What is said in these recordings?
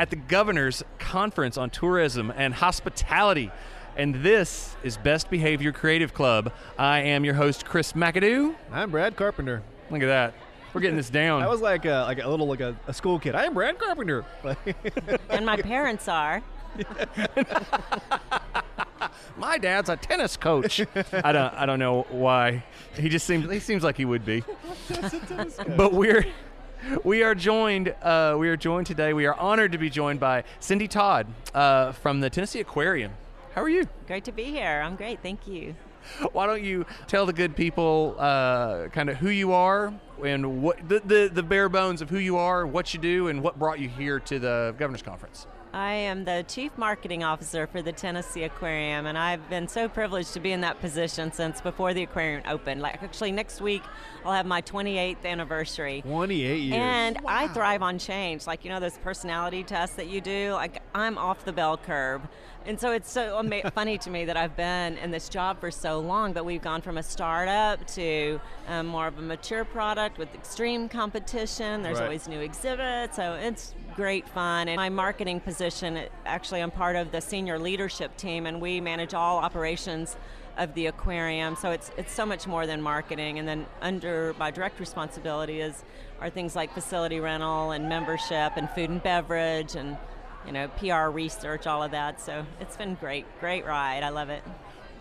at the Governor's Conference on Tourism and Hospitality. And this is Best Behavior Creative Club. I am your host, Chris McAdoo. I'm Brad Carpenter. Look at that. We're getting this down. I was like a, like a little like a, a school kid. I am Brad Carpenter. and my parents are. My dad's a tennis coach. I don't I don't know why. He just seems he seems like he would be. but we're we are joined. Uh, we are joined today. We are honored to be joined by Cindy Todd uh, from the Tennessee Aquarium. How are you? Great to be here. I'm great. Thank you. Why don't you tell the good people uh, kind of who you are and what the, the the bare bones of who you are, what you do, and what brought you here to the governor's conference? I am the Chief Marketing Officer for the Tennessee Aquarium, and I've been so privileged to be in that position since before the aquarium opened. Like, actually, next week I'll have my 28th anniversary. 28 years. And wow. I thrive on change. Like, you know, those personality tests that you do? Like, I'm off the bell curve. And so it's so ama- funny to me that I've been in this job for so long, but we've gone from a startup to um, more of a mature product with extreme competition. There's right. always new exhibits, so it's great fun. And my marketing position, actually, I'm part of the senior leadership team, and we manage all operations of the aquarium. So it's it's so much more than marketing. And then under my direct responsibility is are things like facility rental and membership and food and beverage and you know, PR research, all of that. So it's been great, great ride. I love it.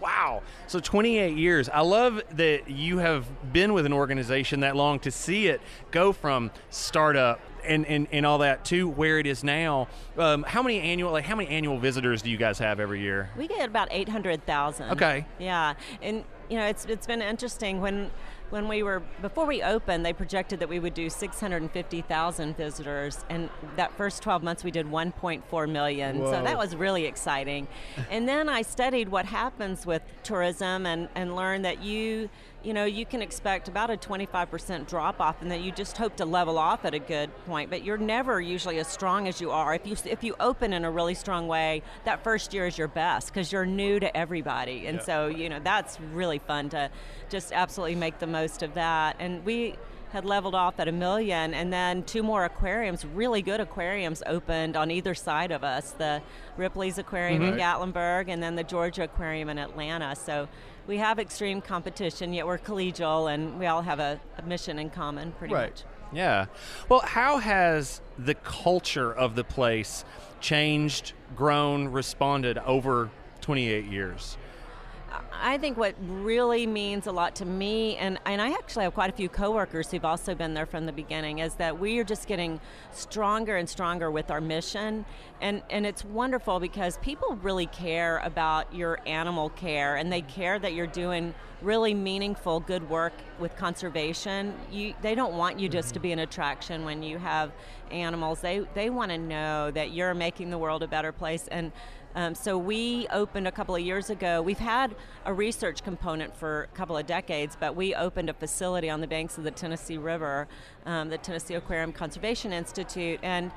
Wow. So 28 years. I love that you have been with an organization that long to see it go from startup and, and, and all that to where it is now. Um, how many annual like how many annual visitors do you guys have every year? We get about 800,000. Okay. Yeah. And you know, it's it's been interesting when when we were before we opened they projected that we would do 650,000 visitors and that first 12 months we did 1.4 million Whoa. so that was really exciting and then I studied what happens with tourism and and learned that you you know, you can expect about a 25% drop off and that you just hope to level off at a good point, but you're never usually as strong as you are. If you if you open in a really strong way, that first year is your best because you're new to everybody. And yeah. so, you know, that's really fun to just absolutely make the most of that. And we had leveled off at a million, and then two more aquariums, really good aquariums, opened on either side of us the Ripley's Aquarium mm-hmm. in Gatlinburg, and then the Georgia Aquarium in Atlanta. So we have extreme competition, yet we're collegial and we all have a, a mission in common, pretty right. much. Yeah. Well, how has the culture of the place changed, grown, responded over 28 years? I think what really means a lot to me, and, and I actually have quite a few coworkers who've also been there from the beginning, is that we are just getting stronger and stronger with our mission. And, and it's wonderful because people really care about your animal care and they care that you're doing really meaningful, good work with conservation. You, they don't want you just to be an attraction when you have animals. They, they want to know that you're making the world a better place. And um, so we opened a couple of years ago. We've had a research component for a couple of decades, but we opened a facility on the banks of the Tennessee River, um, the Tennessee Aquarium Conservation Institute, and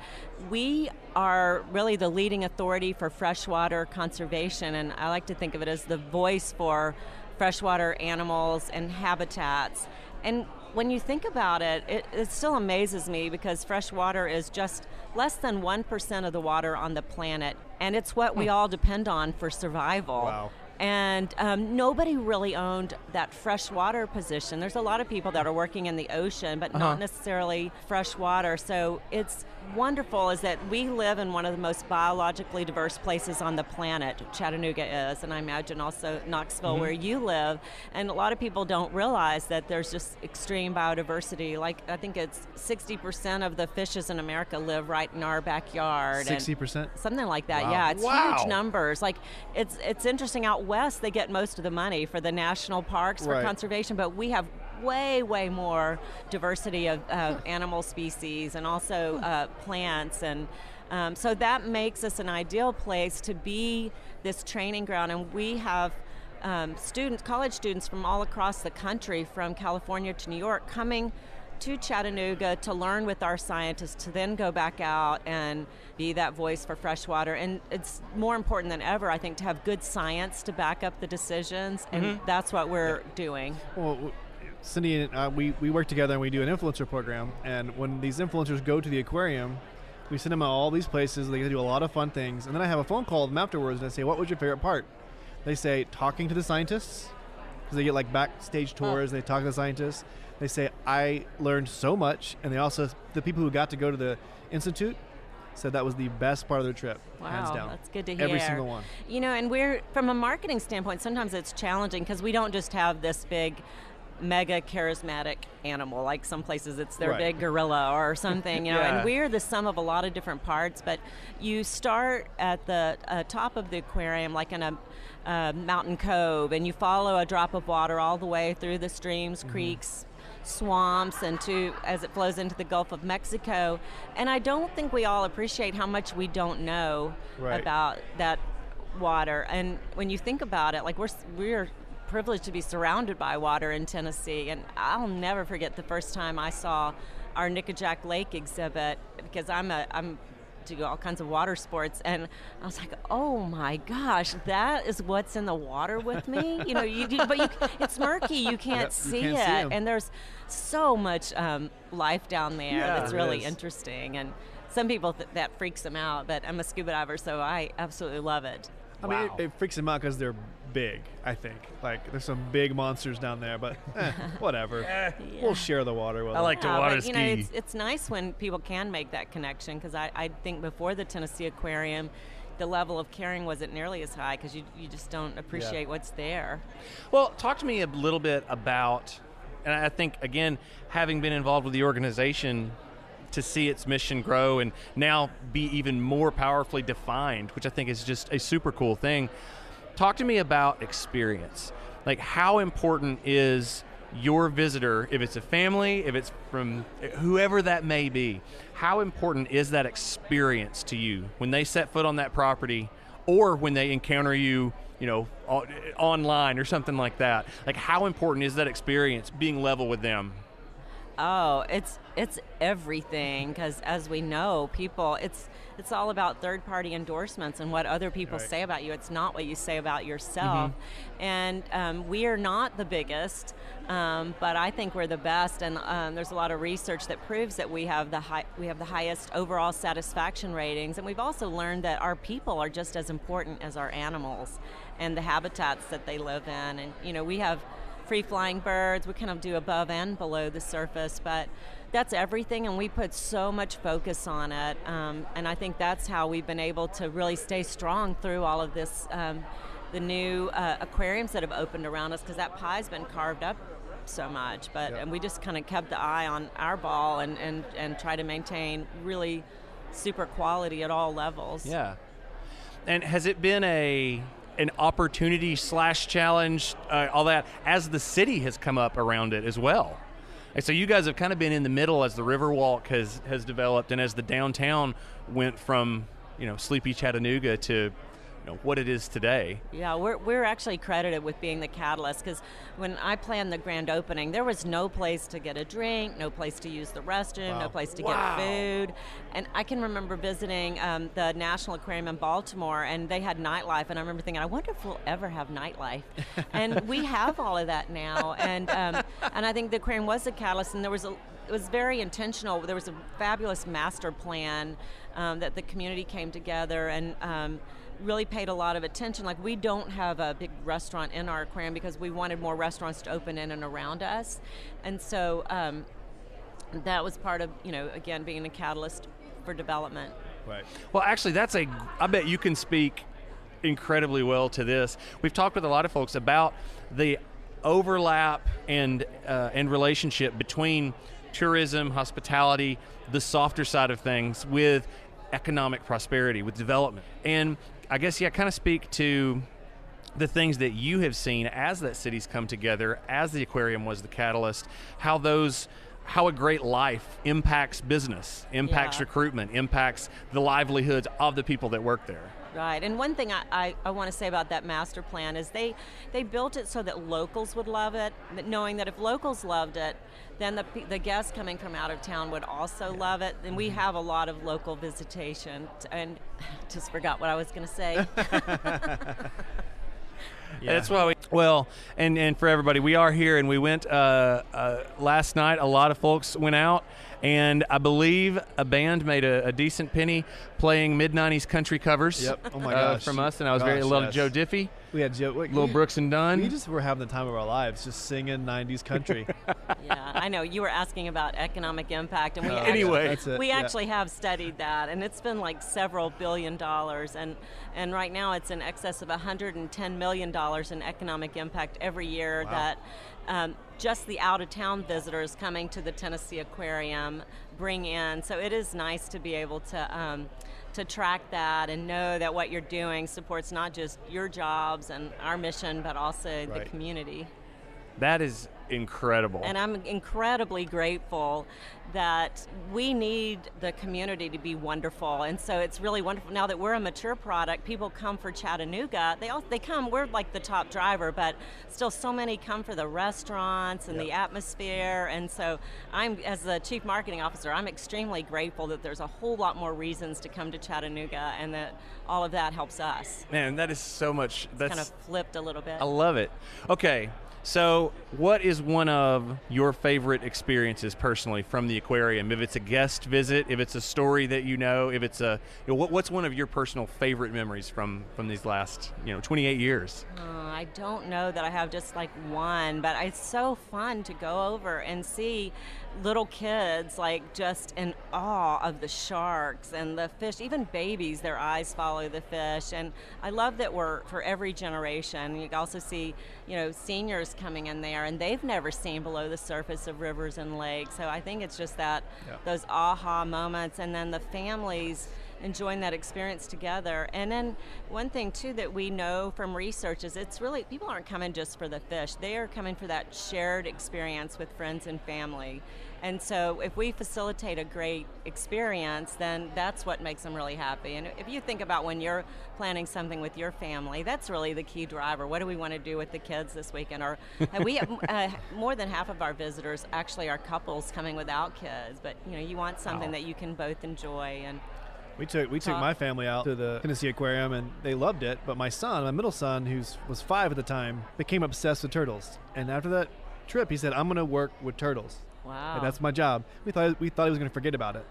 we are really the leading authority for freshwater conservation. And I like to think of it as the voice for freshwater animals and habitats. And when you think about it, it, it still amazes me because fresh water is just less than 1% of the water on the planet, and it's what we hmm. all depend on for survival. Wow and um, nobody really owned that freshwater position. There's a lot of people that are working in the ocean, but uh-huh. not necessarily freshwater. So it's wonderful is that we live in one of the most biologically diverse places on the planet. Chattanooga is, and I imagine also Knoxville, mm-hmm. where you live. And a lot of people don't realize that there's just extreme biodiversity. Like I think it's 60% of the fishes in America live right in our backyard. 60%, something like that. Wow. Yeah, it's wow. huge numbers. Like it's it's interesting out west they get most of the money for the national parks for right. conservation, but we have way, way more diversity of, animal species and also uh, plants. And um, so that makes us an ideal place to be this training ground. And we have um, students, college students from all across the country, from California to New York, coming to Chattanooga to learn with our scientists, to then go back out and be that voice for freshwater. And it's more important than ever, I think, to have good science to back up the decisions, and mm-hmm. that's what we're yeah. doing. Well, Cindy and uh, we, we work together and we do an influencer program. And when these influencers go to the aquarium, We send them out all these places. They get to do a lot of fun things, and then I have a phone call with them afterwards, and I say, "What was your favorite part?" They say, "Talking to the scientists," because they get like backstage tours. and They talk to the scientists. They say, "I learned so much," and they also the people who got to go to the institute said that was the best part of their trip, hands Wow, down. that's good to hear. Every single one. You know, and we're from a marketing standpoint. Sometimes it's challenging because we don't just have this big, mega charismatic animal. Like some places, it's their Right. big gorilla or something. You know, Yeah. and we're the sum of a lot of different parts. But you start at the uh, top of the aquarium, like in a uh, mountain cove, and you follow a drop of water all the way through the streams, Mm-hmm. creeks, swamps and to as it flows into the Gulf of Mexico. And I don't think we all appreciate how much we don't know Right. about that water. And when you think about it, like we're we're privileged to be surrounded by water in Tennessee. And I'll never forget the first time I saw our Nickajack Lake exhibit because I'm a I'm do all kinds of water sports and I was like, "Oh my gosh, that is what's in the water with me." You know, you, you but you, it's murky, you can't Yep, you see can't it. see and there's so much um, life down there Yeah, that's really interesting and some people th- that freaks them out, but I'm a scuba diver, so I absolutely love it. I mean, it, it freaks them out because they're big. I think like there's some big monsters down there, but eh, whatever. We'll share the water with I like to Yeah, water but, you know, ski. it's, it's nice when people can make that connection because I, I think before the Tennessee Aquarium, the level of caring wasn't nearly as high because you, you just don't appreciate what's there. Well, talk to me a little bit about, and I think again, having been involved with the organization, to see its mission grow and now be even more powerfully defined, which I think is just a super cool thing. Talk to me about experience. Like, how important is your visitor, if it's a family, if it's from whoever that may be, how important is that experience to you when they set foot on that property or when they encounter you, you know, online or something like that? Like, how important is that experience being level with them? Oh, it's it's everything because as we know, people it's it's all about third party endorsements and what other people Right. say about you. It's not what you say about yourself. And um, we are not the biggest, um, but I think we're the best. And um, there's a lot of research that proves that we have the high, we have the highest overall satisfaction ratings. And we've also learned that our people are just as important as our animals and the habitats that they live in. And you know, we have free flying birds. We kind of do above and below the surface, but that's everything, and we put so much focus on it. Um, and I think that's how we've been able to really stay strong through all of this. Um, the new uh, aquariums that have opened around us, because that pie's been carved up so much. But Yep. and we just kind of kept the eye on our ball and, and, and try to maintain really super quality at all levels. Yeah. And has it been a an opportunity slash challenge, uh, all that, as the city has come up around it as well? And so you guys have kind of been in the middle as the Riverwalk has has developed, and as the downtown went from you know sleepy Chattanooga to you know what it is today. Yeah, we're, we're actually credited with being the catalyst because when I planned the grand opening, there was no place to get a drink, no place to use the restroom, no place to Wow. get food. And I can remember visiting um, the National Aquarium in Baltimore and they had nightlife. And I remember thinking, I wonder if we'll ever have nightlife. and we have all of that now. And, um, and I think the aquarium was a catalyst and there was a it was very intentional. There was a fabulous master plan um, that the community came together and um, really paid a lot of attention. Like we don't have a big restaurant in our aquarium because we wanted more restaurants to open in and around us, and so um, that was part of you know again being a catalyst for development. Right. Well, actually, that's a. I bet you can speak incredibly well to this. We've talked with a lot of folks about the overlap and uh, and relationship between tourism, hospitality, the softer side of things, with economic prosperity, with development. And I guess yeah, kind of speak to the things that you have seen as that city's come together, as the aquarium was the catalyst, how those how a great life impacts business, impacts Yeah. recruitment, impacts the livelihoods of the people that work there. Right, and one thing I, I, I want to say about that master plan is they they built it so that locals would love it, knowing that if locals loved it, then the, the guests coming from out of town would also love it. And we have a lot of local visitation, and just forgot what I was going to say. And That's why we well, and and for everybody, we are here, and we went uh, uh, last night. A lot of folks went out, and I believe a band made a, a decent penny playing mid '90s country covers. Yep. Oh my uh, from us, and I was very Gosh, loved yes. Joe Diffie, We had Joe, we, Little we- Brooks and Dunn. We just were having the time of our lives, just singing '90s country. yeah, I know you were asking about economic impact, and we Uh, actually, Anyway. that's it, we yeah. actually have studied that, and it's been like several billion dollars, and and right now it's in excess of 110 million dollars in economic impact every year Wow. that. Um, just the out of town visitors coming to the Tennessee Aquarium bring in. So it is nice to be able to um, to track that and know that what you're doing supports not just your jobs and our mission, but also the community. that is incredible. And I'm incredibly grateful that we need the community to be wonderful. And so it's really wonderful now that we're a mature product. People come for Chattanooga. They all they come. We're like the top driver, but still, so many come for the restaurants and the atmosphere. And so I'm, as the chief marketing officer, I'm extremely grateful that there's a whole lot more reasons to come to Chattanooga, and that all of that helps us. Man, that is so much. That's kind of flipped a little bit. I love it. Okay, so what is one of your favorite experiences personally from the aquarium? If it's a guest visit, if it's a story that you know, if it's a, you know, what, what's one of your personal favorite memories from from these last, you know, 28 years? Uh, I don't know that I have just like one, but it's so fun to go over and see little kids like just in awe of the sharks and the fish, even babies, their eyes follow the fish. And I love that we're for every generation. You also see, you know, seniors coming in there and they've never seen below the surface of rivers and lakes. So I think it's just that Yeah. those aha moments and then the families enjoying that experience together. And then one thing too that we know from research is it's really people aren't coming just for the fish. They are coming for that shared experience with friends and family. And so if we facilitate a great experience, then that's what makes them really happy. And if you think about when you're planning something with your family, that's really the key driver. What do we want to do with the kids this weekend? Or we have uh, more than half of our visitors actually are couples coming without kids, but you know, you want something Wow. that you can both enjoy and We took we took my family out to the Tennessee Aquarium and they loved it. But my son, my middle son, who was five at the time, became obsessed with turtles. And after that trip, he said, "I'm going to work with turtles. wow. And that's my job." We thought we thought he was going to forget about it,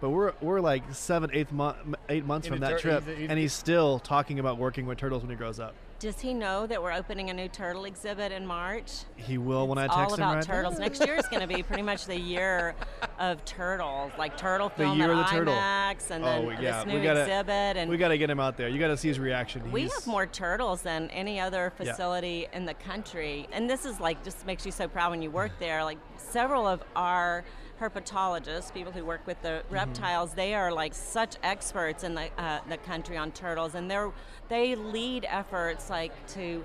but we're we're like seven, eight month, eight months from that tur- trip, he's- he's- and he's still talking about working with turtles when he grows up. Does he know that we're opening a new turtle exhibit in March? He will when I It's text all him about right turtles. now. Next year is going to be pretty much the year of turtles, like turtle The film year at of the turtle. IMAX, and then Oh, yeah, this we new gotta- exhibit. And we got to get him out there. You got to see his reaction. we have more turtles than any other Yeah. facility in the country, and this is like just makes you so proud when you work there. Like several of our herpetologists, people who work with the reptiles, they are like such experts in the uh, the country on turtles, and they're they lead efforts like to,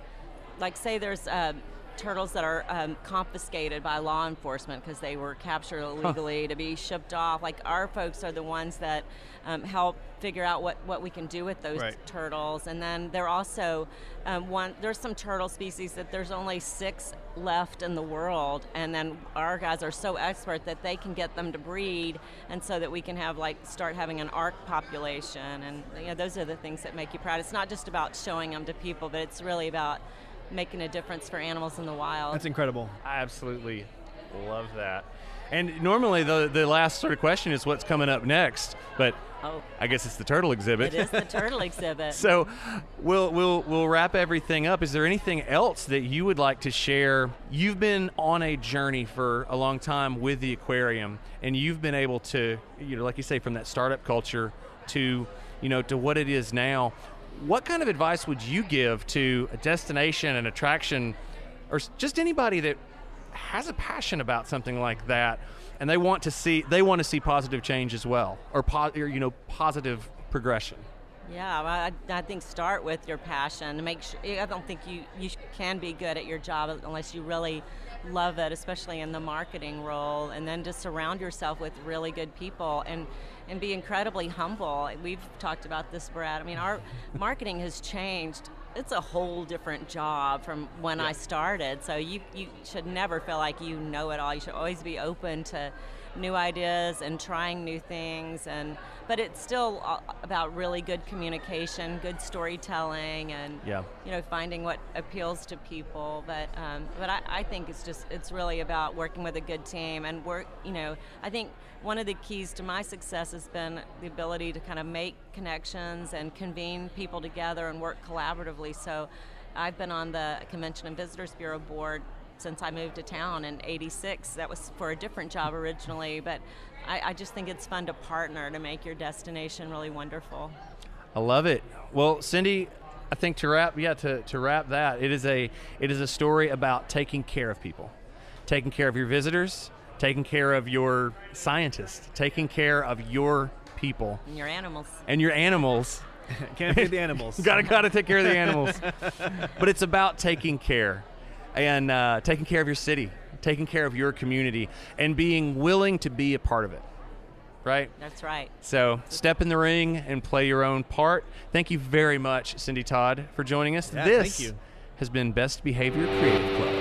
like say there's. Uh, Turtles that are um, confiscated by law enforcement because they were captured illegally to be shipped off. Like our folks are the ones that um, help figure out what, what we can do with those Right. turtles. And then there also um, one. There's some turtle species that there's only six left in the world, and then our guys are so expert that they can get them to breed, and so that we can have like start having an ark population. And you know, those are the things that make you proud. It's not just about showing them to people, but it's really about making a difference for animals in the wild. That's incredible. I absolutely love that. And normally the the last sort of question is what's coming up next, but oh, I guess it's the turtle exhibit. it is the turtle exhibit. So we'll we'll we'll wrap everything up. Is there anything else that you would like to share? You've been on a journey for a long time with the aquarium, and you've been able to, you know, like you say, from that startup culture to, you know, to what it is now. What kind of advice would you give to a destination, an attraction, or just anybody that has a passion about something like that, and they want to see they want to see positive change as well, or, po- or you know, positive progression? Yeah, I, I think start with your passion. Make sure. I don't think you you can be good at your job unless you really love it, especially in the marketing role. And then just surround yourself with really good people and and be incredibly humble. We've talked about this, Brad. I mean, our marketing has changed. It's a whole different job from when I started. So you you should never feel like you know it all. You should always be open to new ideas and trying new things and but it's still about really good communication, good storytelling, and Yeah. you know finding what appeals to people. But um, but I, I think it's just it's really about working with a good team and work. You know, I think one of the keys to my success has been the ability to kind of make connections and convene people together and work collaboratively. So I've been on the Convention and Visitors Bureau board since I moved to town in '86. That was for a different job originally, but I, I just think it's fun to partner to make your destination really wonderful. I love it. Well, Cindy, I think to wrap, yeah, to, to wrap that, it is a it is a story about taking care of people, taking care of your visitors, taking care of your scientists, taking care of your people And your animals. and your animals. Can't feed the animals. gotta gotta take care of the animals. but it's about taking care and uh, taking care of your city, taking care of your community, and being willing to be a part of it. Right. That's right. So step in the ring and play your own part. Thank you very much, Cindy Todd, for joining us. Yeah, this thank you. has been Best Behavior Creative Club.